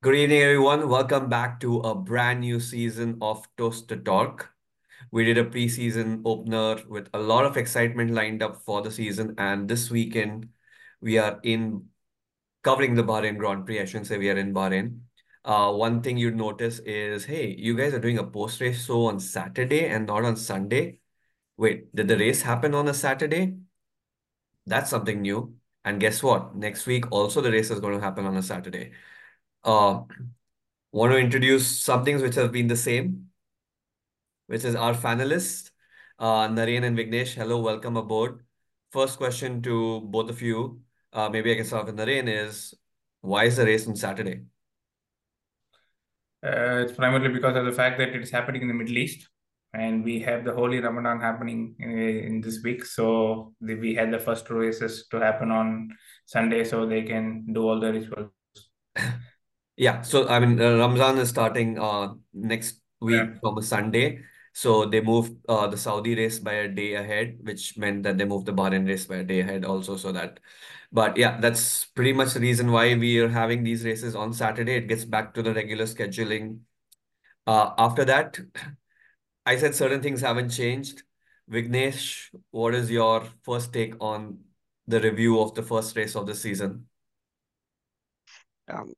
Good evening, everyone. Welcome back to a brand new season of Toast the Torque. We did a preseason opener with a lot of excitement lined up for the season, and this weekend we are in covering the Bahrain Grand Prix. I shouldn't say we are in Bahrain. Uh, one thing you'd notice is, hey, you guys are doing a post-race show on Saturday and not on Sunday. Wait, did the race happen on a Saturday? That's something new. And guess what? Next week, also the race is going to happen on a Saturday. Uh, want to introduce some things which have been the same, which is our finalists, uh, Naren and Vignesh. Hello, welcome aboard. First question to both of you, uh, maybe I can start with Naren, is why is the race on Saturday? Uh, it's primarily because of the fact that it is happening in the Middle East, and we have the Holy Ramadan happening in, in this week. So the, we had the first races to happen on Sunday, so they can do all the rituals. Yeah, so I mean, uh, Ramzan is starting uh next week Yeah. from a Sunday. So they moved uh, the Saudi race by a day ahead, which meant that they moved the Bahrain race by a day ahead also. So that, but yeah, that's pretty much the reason why we are having these races on Saturday. It gets back to the regular scheduling. Uh, after that, I said certain things haven't changed. Vignesh, what is your first take on the review of the first race of the season? Um,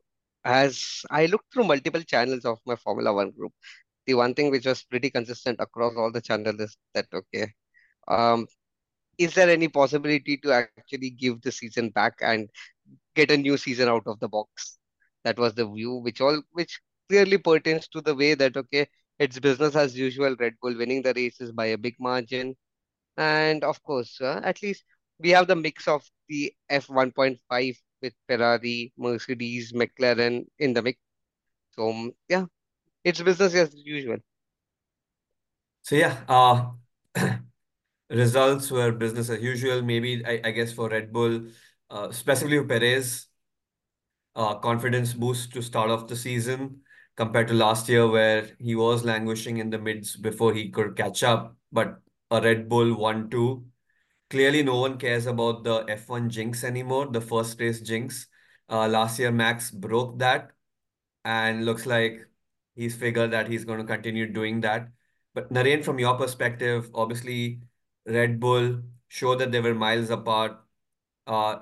as I looked through multiple channels of my Formula One group, the one thing which was pretty consistent across all the channels is that okay, um, is there any possibility to actually give the season back and get a new season out of the box? That was the view, which all which clearly pertains to the way that okay, it's business as usual. Red Bull winning the races by a big margin, and of course, uh, at least we have the mix of the F1.5 with Ferrari, Mercedes, McLaren in the mix. So yeah, it's business as usual. So yeah, uh, results were business as usual. Maybe I, I guess for Red Bull, uh, specifically for Perez, uh, confidence boost to start off the season compared to last year where he was languishing in the mids before he could catch up. But a Red Bull 1-2. Clearly, no one cares about the F1 jinx anymore, the first race jinx. Uh, last year, Max broke that and looks like he's figured that he's going to continue doing that. But Naren, from your perspective, obviously Red Bull showed that they were miles apart. Uh,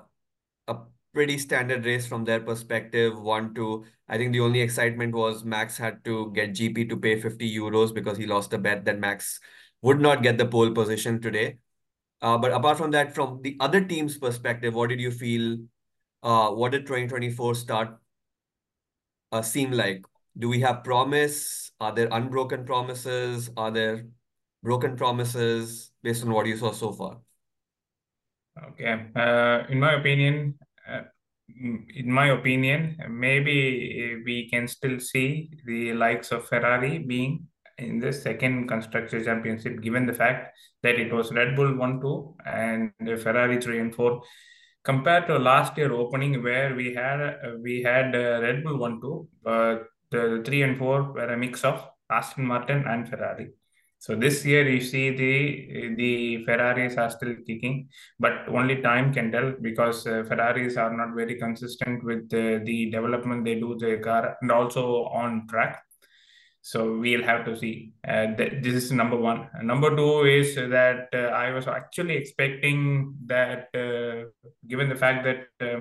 a pretty standard race from their perspective. One, two. I think the only excitement was Max had to get GP to pay 50 euros because he lost a bet that Max would not get the pole position today. Uh, but apart from that, from the other team's perspective, what did you feel? Uh, what did 2024 start uh, seem like? Do we have promise? Are there unbroken promises? Are there broken promises based on what you saw so far? Okay. Uh, in my opinion, uh, in my opinion, maybe we can still see the likes of Ferrari being in the second constructor championship, given the fact that it was Red Bull 1 2 and Ferrari 3 and 4. Compared to last year opening, where we had uh, we had uh, Red Bull 1 2, but the 3 and 4 were a mix of Aston Martin and Ferrari. So this year you see the the Ferraris are still kicking, but only time can tell because uh, Ferraris are not very consistent with the, the development they do the car and also on track. So we'll have to see. Uh, th- this is number one. Number two is that uh, I was actually expecting that, uh, given the fact that uh,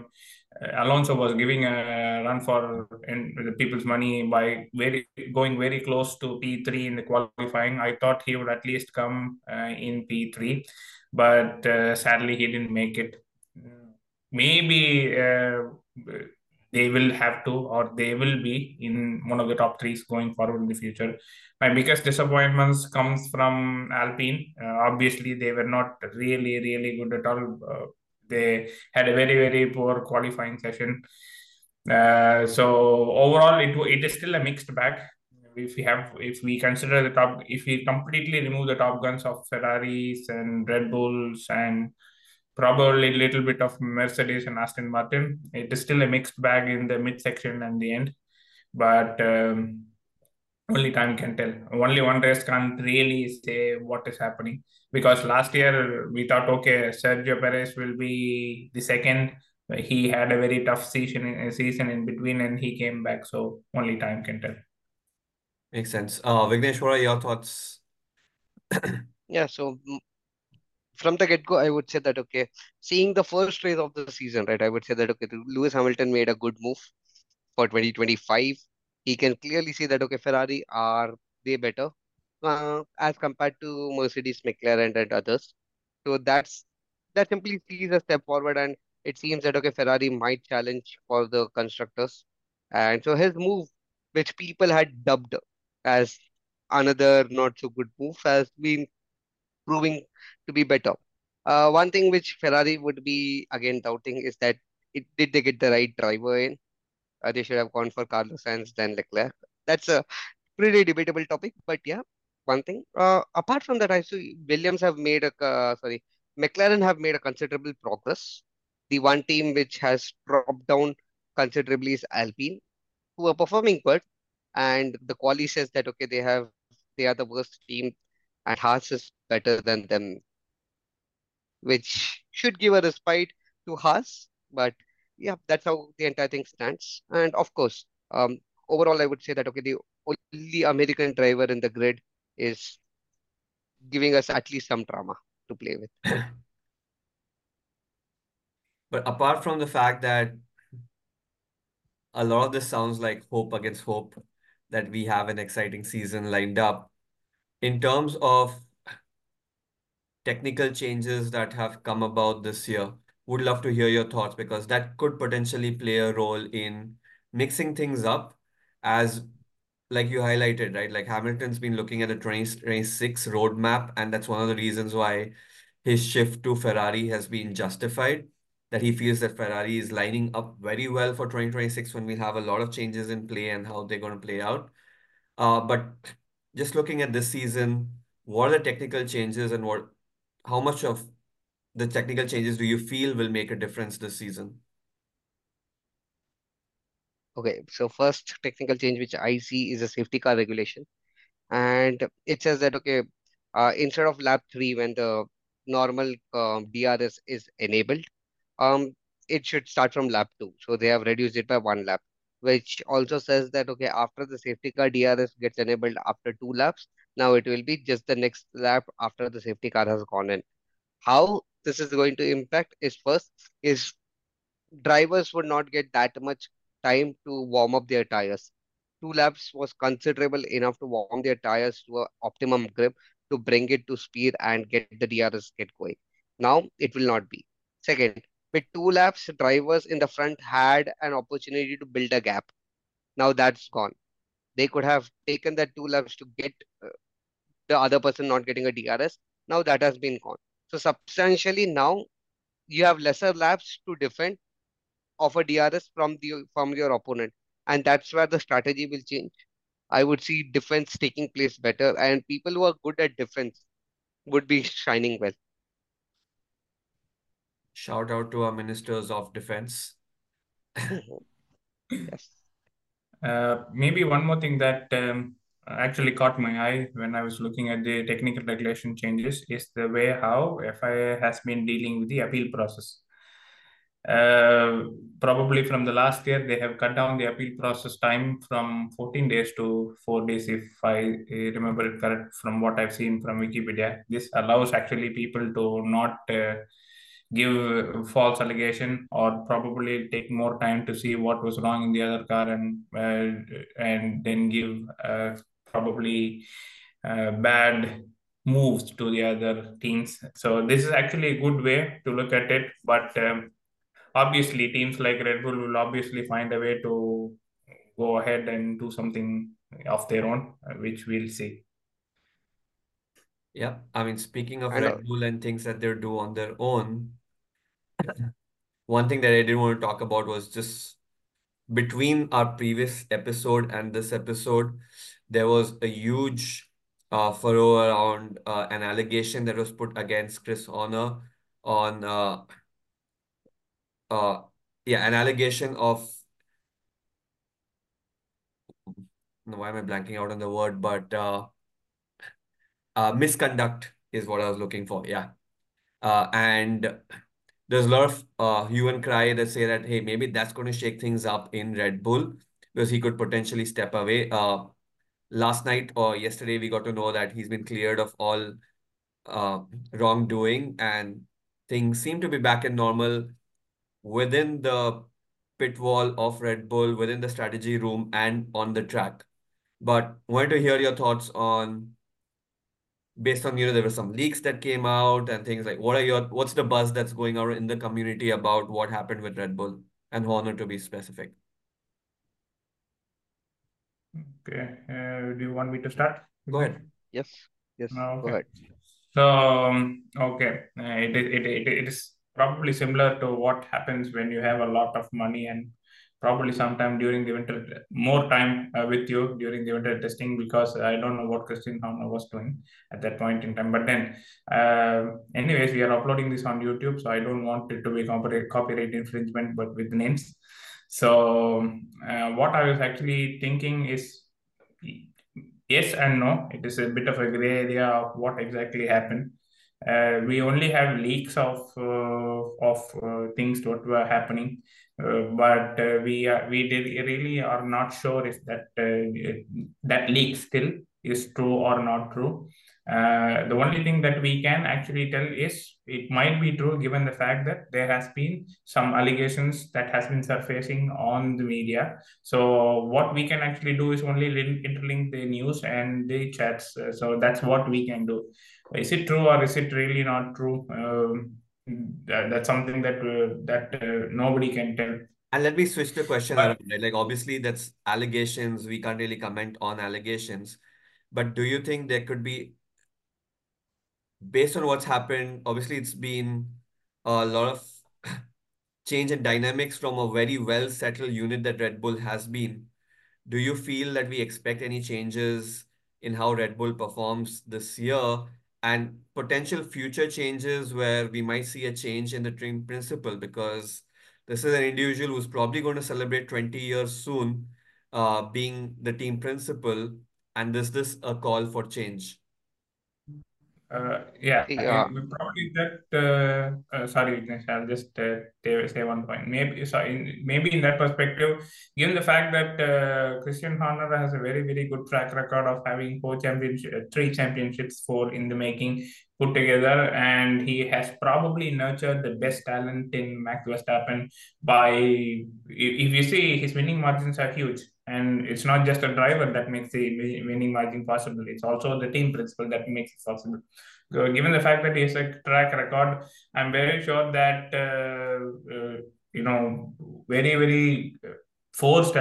Alonso was giving a run for in, the people's money by very going very close to P3 in the qualifying. I thought he would at least come uh, in P3, but uh, sadly he didn't make it. Maybe they will have to or they will be in one of the top threes going forward in the future. My biggest disappointments comes from Alpine. Uh, obviously, they were not really, really good at all. Uh, they had a very, very poor qualifying session. Uh, so overall, it it is still a mixed bag. If we have, if we consider the top, if we completely remove the top guns of Ferraris and Red Bulls and probably a little bit of Mercedes and Aston Martin. It is still a mixed bag in the midsection and the end, but um, only time can tell. Only one race can't really say what is happening because last year we thought, okay, Sergio Perez will be the second, he had a very tough season in season in between, and he came back. So only time can tell. Makes sense. Uh, Vignesh, what are your thoughts? Yeah, so from the get-go, I would say that okay, seeing the first race of the season, right? I would say that okay, Lewis Hamilton made a good move for 2025. He can clearly see that okay, Ferrari are way better uh, as compared to Mercedes, McLaren, and others. So that's that simply sees a step forward, and it seems that okay, Ferrari might challenge for the constructors. And so his move, which people had dubbed as another not so good move, has been proving to be better. Uh, one thing which Ferrari would be again doubting is that it did they get the right driver in? Uh, they should have gone for Carlos Sainz than Leclerc. That's a pretty debatable topic, but yeah, one thing. Uh, apart from that, I see Williams have made a uh, sorry, McLaren have made a considerable progress. The one team which has dropped down considerably is Alpine, who are performing good, and the quali says that okay, they have they are the worst team, and Haas is better than them, which should give a respite to Haas. But yeah, that's how the entire thing stands. And of course, um, overall, I would say that okay, the only American driver in the grid is giving us at least some drama to play with. But apart from the fact that a lot of this sounds like hope against hope that we have an exciting season lined up, in terms of technical changes that have come about this year, would love to hear your thoughts because that could potentially play a role in mixing things up as like you highlighted, right? Like Hamilton's been looking at the 2026 roadmap, and that's one of the reasons why his shift to Ferrari has been justified. That he feels that Ferrari is lining up very well for 2026 when we have a lot of changes in play and how they're going to play out. Uh, but just looking at this season, what are the technical changes and what, how much of the technical changes do you feel will make a difference this season? Okay, so first technical change which I see is a safety car regulation. And it says that, okay, uh, instead of lap three, when the normal um, DRS is enabled, um, it should start from lap two. So they have reduced it by one lap, which also says that, okay, after the safety car DRS gets enabled after two laps, now it will be just the next lap after the safety car has gone in. How this is going to impact is first, is drivers would not get that much time to warm up their tires. Two laps was considerable enough to warm their tires to a optimum grip to bring it to speed and get the DRS get going. Now it will not be. Second, with two laps, drivers in the front had an opportunity to build a gap. Now that's gone. They could have taken that two laps to get uh, the other person not getting a DRS. Now that has been gone. So substantially now you have lesser laps to defend of a DRS from the from your opponent, and that's where the strategy will change. I would see defense taking place better, and people who are good at defense would be shining well. Shout out to our ministers of defense. yes. Uh, maybe one more thing that um, actually caught my eye when I was looking at the technical regulation changes is the way how FIA has been dealing with the appeal process. Uh, probably from the last year, they have cut down the appeal process time from 14 days to four days, if I remember it correct from what I've seen from Wikipedia. This allows actually people to not uh, give false allegation or probably take more time to see what was wrong in the other car and uh, and then give uh, probably uh, bad moves to the other teams. So this is actually a good way to look at it, but um, obviously teams like Red Bull will obviously find a way to go ahead and do something of their own, which we'll see. Yeah, I mean, speaking of Red Bull and things that they do on their own, one thing that I didn't want to talk about was just between our previous episode and this episode, there was a huge uh, furrow around uh, an allegation that was put against Chris Horner on uh, uh yeah an allegation of why am I blanking out on the word but uh, uh misconduct is what I was looking for yeah uh and there's a lot of uh, hue and cry that say that, hey, maybe that's going to shake things up in Red Bull because he could potentially step away. Uh, last night or yesterday, we got to know that he's been cleared of all uh, wrongdoing and things seem to be back in normal within the pit wall of Red Bull, within the strategy room, and on the track. But wanted to hear your thoughts on based on you know there were some leaks that came out and things like what are your what's the buzz that's going on in the community about what happened with Red Bull and Horner to be specific. Okay, uh, do you want me to start? Go ahead. Yes, yes, Okay. go ahead. So, um, okay, uh, it, it, it, it is probably similar to what happens when you have a lot of money and probably sometime during the winter, more time uh, with you during the winter testing because I don't know what Christian Horner was doing at that point in time. But then, uh, anyways, we are uploading this on YouTube, so I don't want it to be copyright, infringement, but with names. So, uh, what I was actually thinking is yes and no. It is a bit of a gray area of what exactly happened. Uh, we only have leaks of uh, of uh, things that were happening, uh, but we are, we really are not sure if that that leak still is true or not true. Uh, the only thing that we can actually tell is it might be true given the fact that there has been some allegations that has been surfacing on the media. So what we can actually do is only interlink the news and the chats. Uh, so that's what we can do. Is it true or is it really not true? Um, that, that's something that uh, that uh, nobody can tell. And let me switch the question around, right? Like obviously that's allegations. We can't really comment on allegations. But do you think there could be, based on what's happened, obviously it's been a lot of change in dynamics from a very well settled unit that Red Bull has been. Do you feel that we expect any changes in how Red Bull performs this year and potential future changes where we might see a change in the team principal? Because this is an individual who's probably going to celebrate 20 years soon, uh, being the team principal. And is this a call for change? Uh, yeah, Yeah. uh, probably that. Uh, uh, sorry, Vignesh, I'll just uh, say one point. Maybe so in, maybe in that perspective, given the fact that uh, Christian Horner has a very very good track record of having four championship, three championships, four in the making put together, and he has probably nurtured the best talent in Max Verstappen. By if you see, his winning margins are huge. And it's not just a driver that makes the winning margin possible. It's also the team principal that makes it possible. So given the fact that he has a track record, I'm very sure that uh, uh, you know very very forced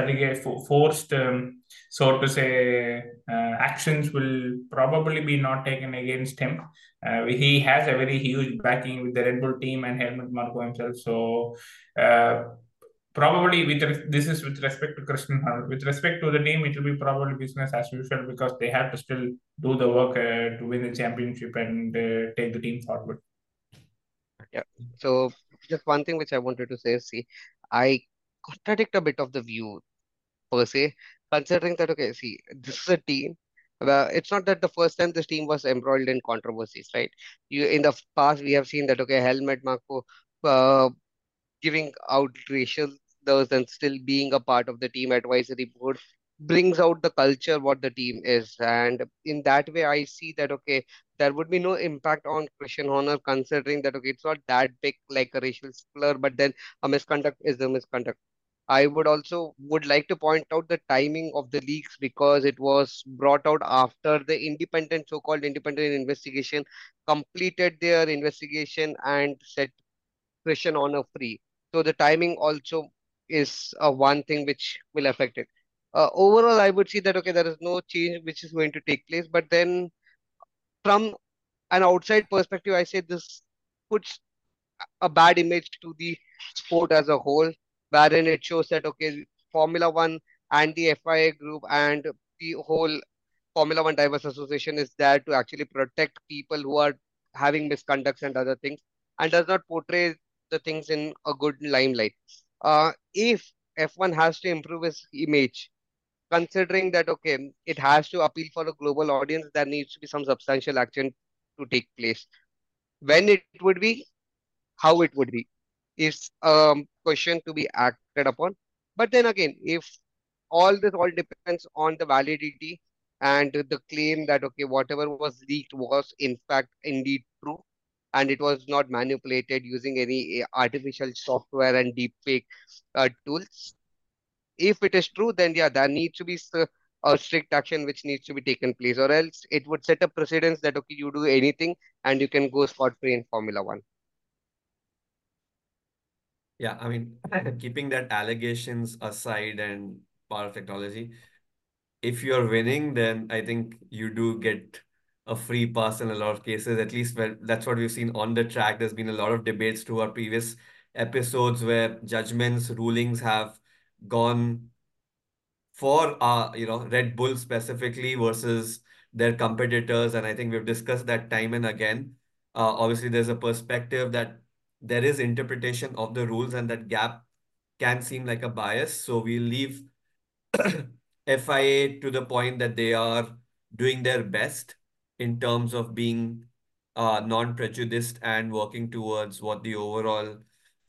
forced um, so to say uh, actions will probably be not taken against him. Uh, he has a very huge backing with the Red Bull team and Helmut Marko himself. So uh, probably with this is with respect to Christian. With respect to the team, it will be probably business as usual because they have to still do the work uh, to win the championship and uh, take the team forward. Yeah. So just one thing which I wanted to say see, I contradict a bit of the view per se, considering that okay, see, this is a team. Well, it's not that the first time this team was embroiled in controversies, right? You in the past we have seen that okay, Helmut Marko uh, giving out racial slurs and still being a part of the team advisory board brings out the culture what the team is and in that way i see that okay there would be no impact on christian horner considering that okay it's not that big like a racial slur but then a misconduct is a misconduct i would also would like to point out the timing of the leaks because it was brought out after the independent so-called independent investigation completed their investigation and set christian horner free so the timing also is uh, one thing which will affect it uh, overall, I would see that okay, there is no change which is going to take place. But then, from an outside perspective, I say this puts a bad image to the sport as a whole, wherein it shows that okay, Formula One and the FIA group and the whole Formula One Drivers Association is there to actually protect people who are having misconducts and other things, and does not portray the things in a good limelight. Uh, if F1 has to improve its image considering that okay it has to appeal for a global audience there needs to be some substantial action to take place when it would be how it would be is a question to be acted upon. But then again, if all this all depends on the validity and the claim that okay, whatever was leaked was in fact indeed true, and it was not manipulated using any artificial software and deepfake uh, tools. If it is true, then yeah, there needs to be a strict action which needs to be taken place, or else it would set a precedence that okay, you do anything and you can go scot free in Formula One. Yeah, I mean, keeping that allegations aside and part of technology, if you're winning, then I think you do get a free pass in a lot of cases. At least well, that's what we've seen on the track. There's been a lot of debates through our previous episodes where judgments, rulings have gone for uh, you know, Red Bull specifically versus their competitors. And I think we've discussed that time and again. Uh, obviously, there's a perspective that there is interpretation of the rules and that gap can seem like a bias. So we leave FIA to the point that they are doing their best in terms of being uh, non-prejudiced and working towards what the overall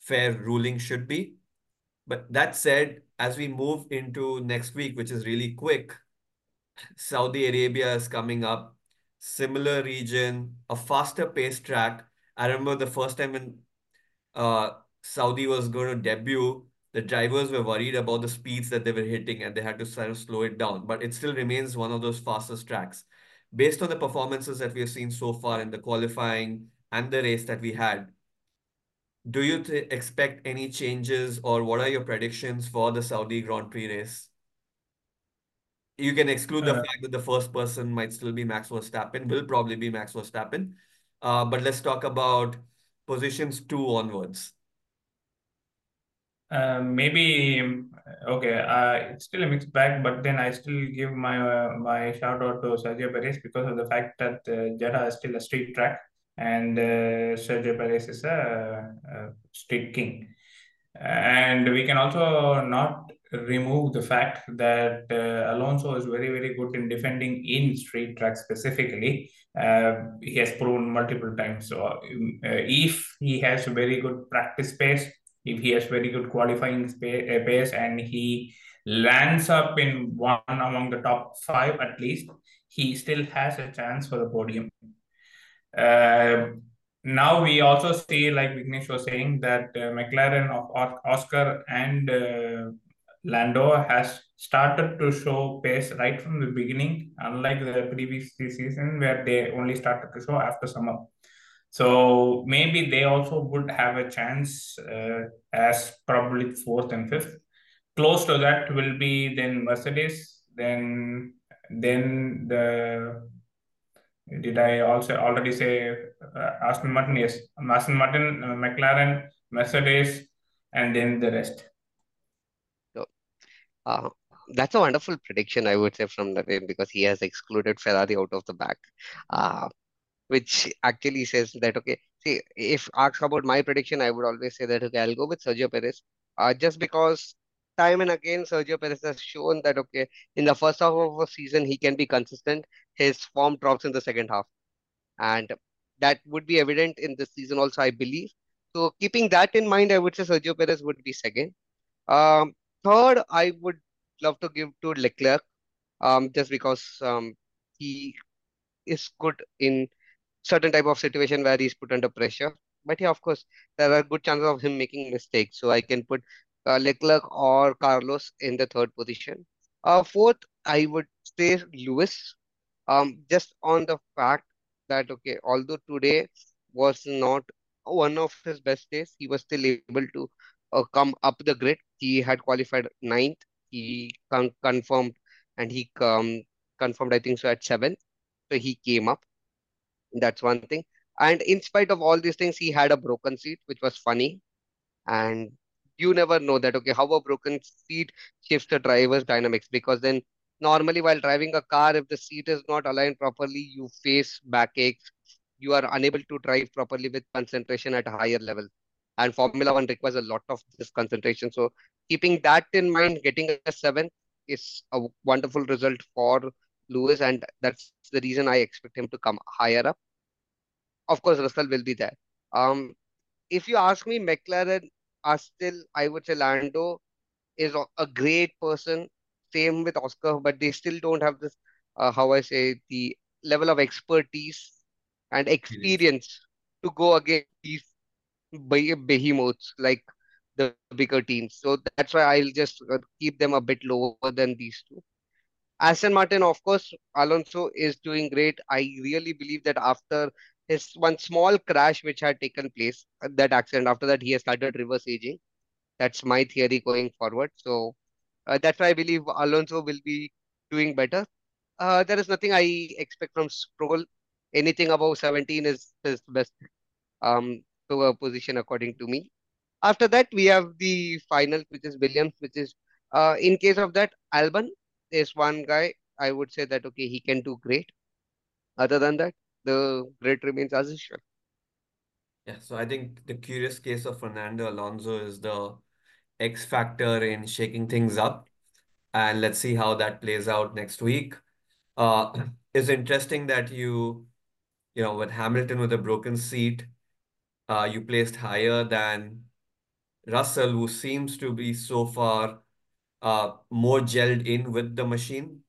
fair ruling should be. But that said, as we move into next week, which is really quick, Saudi Arabia is coming up, similar region, a faster pace track. I remember the first time when uh, Saudi was going to debut, the drivers were worried about the speeds that they were hitting and they had to sort of slow it down. But it still remains one of those fastest tracks. Based on the performances that we have seen so far in the qualifying and the race that we had, do you expect any changes or what are your predictions for the Saudi Grand Prix race? You can exclude the Uh, fact that the first person might still be Max Verstappen, will probably be Max Verstappen. Uh, but let's talk about positions two onwards. Uh, maybe okay. Uh, it's still a mixed bag, but then I still give my uh, my shout out to Sergio Perez because of the fact that uh, Jeddah is still a street track, and uh, Sergio Perez is a, a street king. And we can also not remove the fact that uh, Alonso is very, very good in defending in street track specifically. Uh, he has proven multiple times. So, uh, if he has a very good practice pace, if he has very good qualifying uh, pace, and he lands up in one among the top five at least, he still has a chance for the podium. Uh, now we also see, like Vignesh was saying, that uh, McLaren of Oscar and Lando has started to show pace right from the beginning, unlike the previous season where they only started to show after summer. So maybe they also would have a chance uh, as probably fourth and fifth. Close to that will be then Mercedes, then then the did I also already say uh, Aston Martin? Yes, Aston Martin, uh, McLaren, Mercedes, and then the rest. Uh, that's a wonderful prediction, I would say, from Navin because he has excluded Ferrari out of the back, uh, which actually says that, okay, see, if asked about my prediction, I would always say that, okay, I'll go with Sergio Perez, uh, just because time and again, Sergio Perez has shown that, okay, in the first half of a season, he can be consistent. His form drops in the second half. And that would be evident in this season also, I believe. So keeping that in mind, I would say Sergio Perez would be second. Um, third, I would love to give to Leclerc, um, just because um, he is good in certain type of situation where he's put under pressure. But yeah, of course, there are good chances of him making mistakes. So I can put uh, Leclerc or Carlos in the third position. Uh, fourth, I would say Lewis, um, just on the fact that, okay, although today was not one of his best days, he was still able to uh, come up the grid. He had qualified ninth. He con confirmed and he um, confirmed, I think so, at seventh. So he came up. That's one thing. And in spite of all these things, he had a broken seat, which was funny. And you never know that, okay, how a broken seat shifts the driver's dynamics because then normally while driving a car, if the seat is not aligned properly, you face backaches. You are unable to drive properly with concentration at a higher level. And Formula One requires a lot of this concentration. So keeping that in mind, getting a seventh is a wonderful result for Lewis. And that's the reason I expect him to come higher up. Of course, Russell will be there. Um, if you ask me, McLaren are still, I would say, Lando is a great person. Same with Oscar, but they still don't have this, uh, how I say, the level of expertise and Experience. to go against these behemoths like the bigger teams. So that's why I'll just uh, keep them a bit lower than these two. Aston Martin, of course, Alonso is doing great. I really believe that after his one small crash which had taken place, uh, that accident, after that he has started reverse aging. That's my theory going forward. So uh, that's why I believe Alonso will be doing better. Uh, there is nothing I expect from Stroll. Anything above 17 is his best um position according to me. After that, we have the final, which is Williams, which is uh in case of that, Albon is one guy I would say that okay, he can do great. Other than that, the great remains as usual. Yeah, so I think the curious case of Fernando Alonso is the X factor in shaking things up. And let's see how that plays out next week. Uh, it's interesting that you, you know, with Hamilton with a broken seat, uh, you placed higher than Russell, who seems to be so far uh, more gelled in with the machine.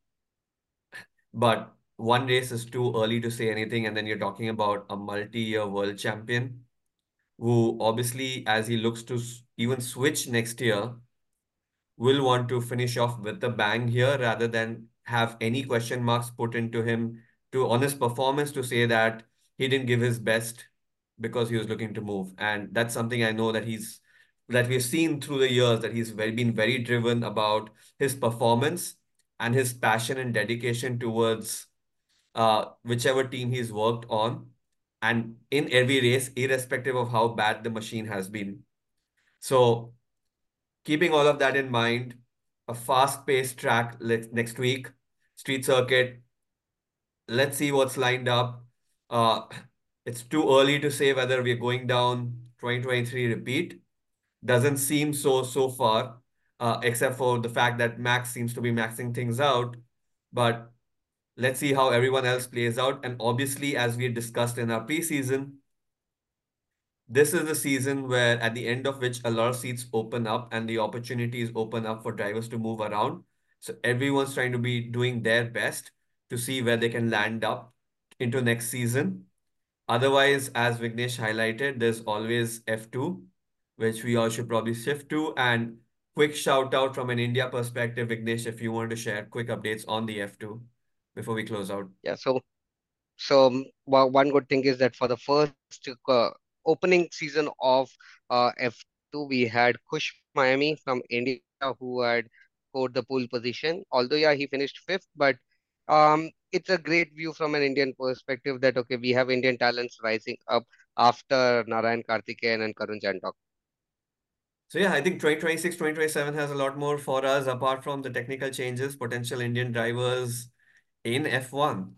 But one race is too early to say anything. And then you're talking about a multi-year world champion who obviously, as he looks to even switch next year, will want to finish off with a bang here rather than have any question marks put into him to on his performance to say that he didn't give his best because he was looking to move. And that's something I know that he's that we've seen through the years that he's very been very driven about his performance and his passion and dedication towards uh whichever team he's worked on and in every race, irrespective of how bad the machine has been. So keeping all of that in mind, a fast-paced track next week, street circuit. Let's see what's lined up. Uh, it's too early to say whether we're going down 2023 repeat. Doesn't seem so so far, uh, except for the fact that Max seems to be maxing things out. But let's see how everyone else plays out. And obviously, as we discussed in our preseason, this is the season where at the end of which a lot of seats open up and the opportunities open up for drivers to move around. So everyone's trying to be doing their best to see where they can land up into next season. Otherwise, as Vignesh highlighted, there's always F2, which we all should probably shift to. And quick shout out from an India perspective, Vignesh, if you want to share quick updates on the F2 before we close out. Yeah. So so um, one good thing is that for the first uh, opening season of uh, F2, we had Kush Maini from India who had scored the pole position. Although yeah, he finished fifth, but um, it's a great view from an Indian perspective that okay, we have Indian talents rising up after Narain Karthikeyan and Karun Chandhok. So yeah, I think 2026, 2027 has a lot more for us apart from the technical changes, potential Indian drivers in F1.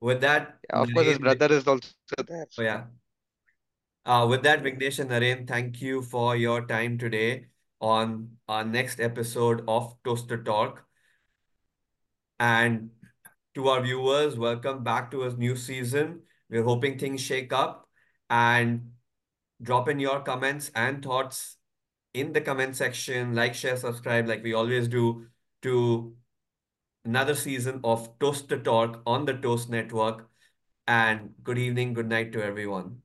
With that, Yeah, of course, his brother is also there. So yeah. Uh, with that, Vignesh and Naren, thank you for your time today on our next episode of Toast the Torque. And to our viewers, welcome back to a new season. We're hoping things shake up and drop in your comments and thoughts in the comment section. Like, share, subscribe, like we always do, to another season of Toast the Torque on the Toast Network. And good evening, good night to everyone.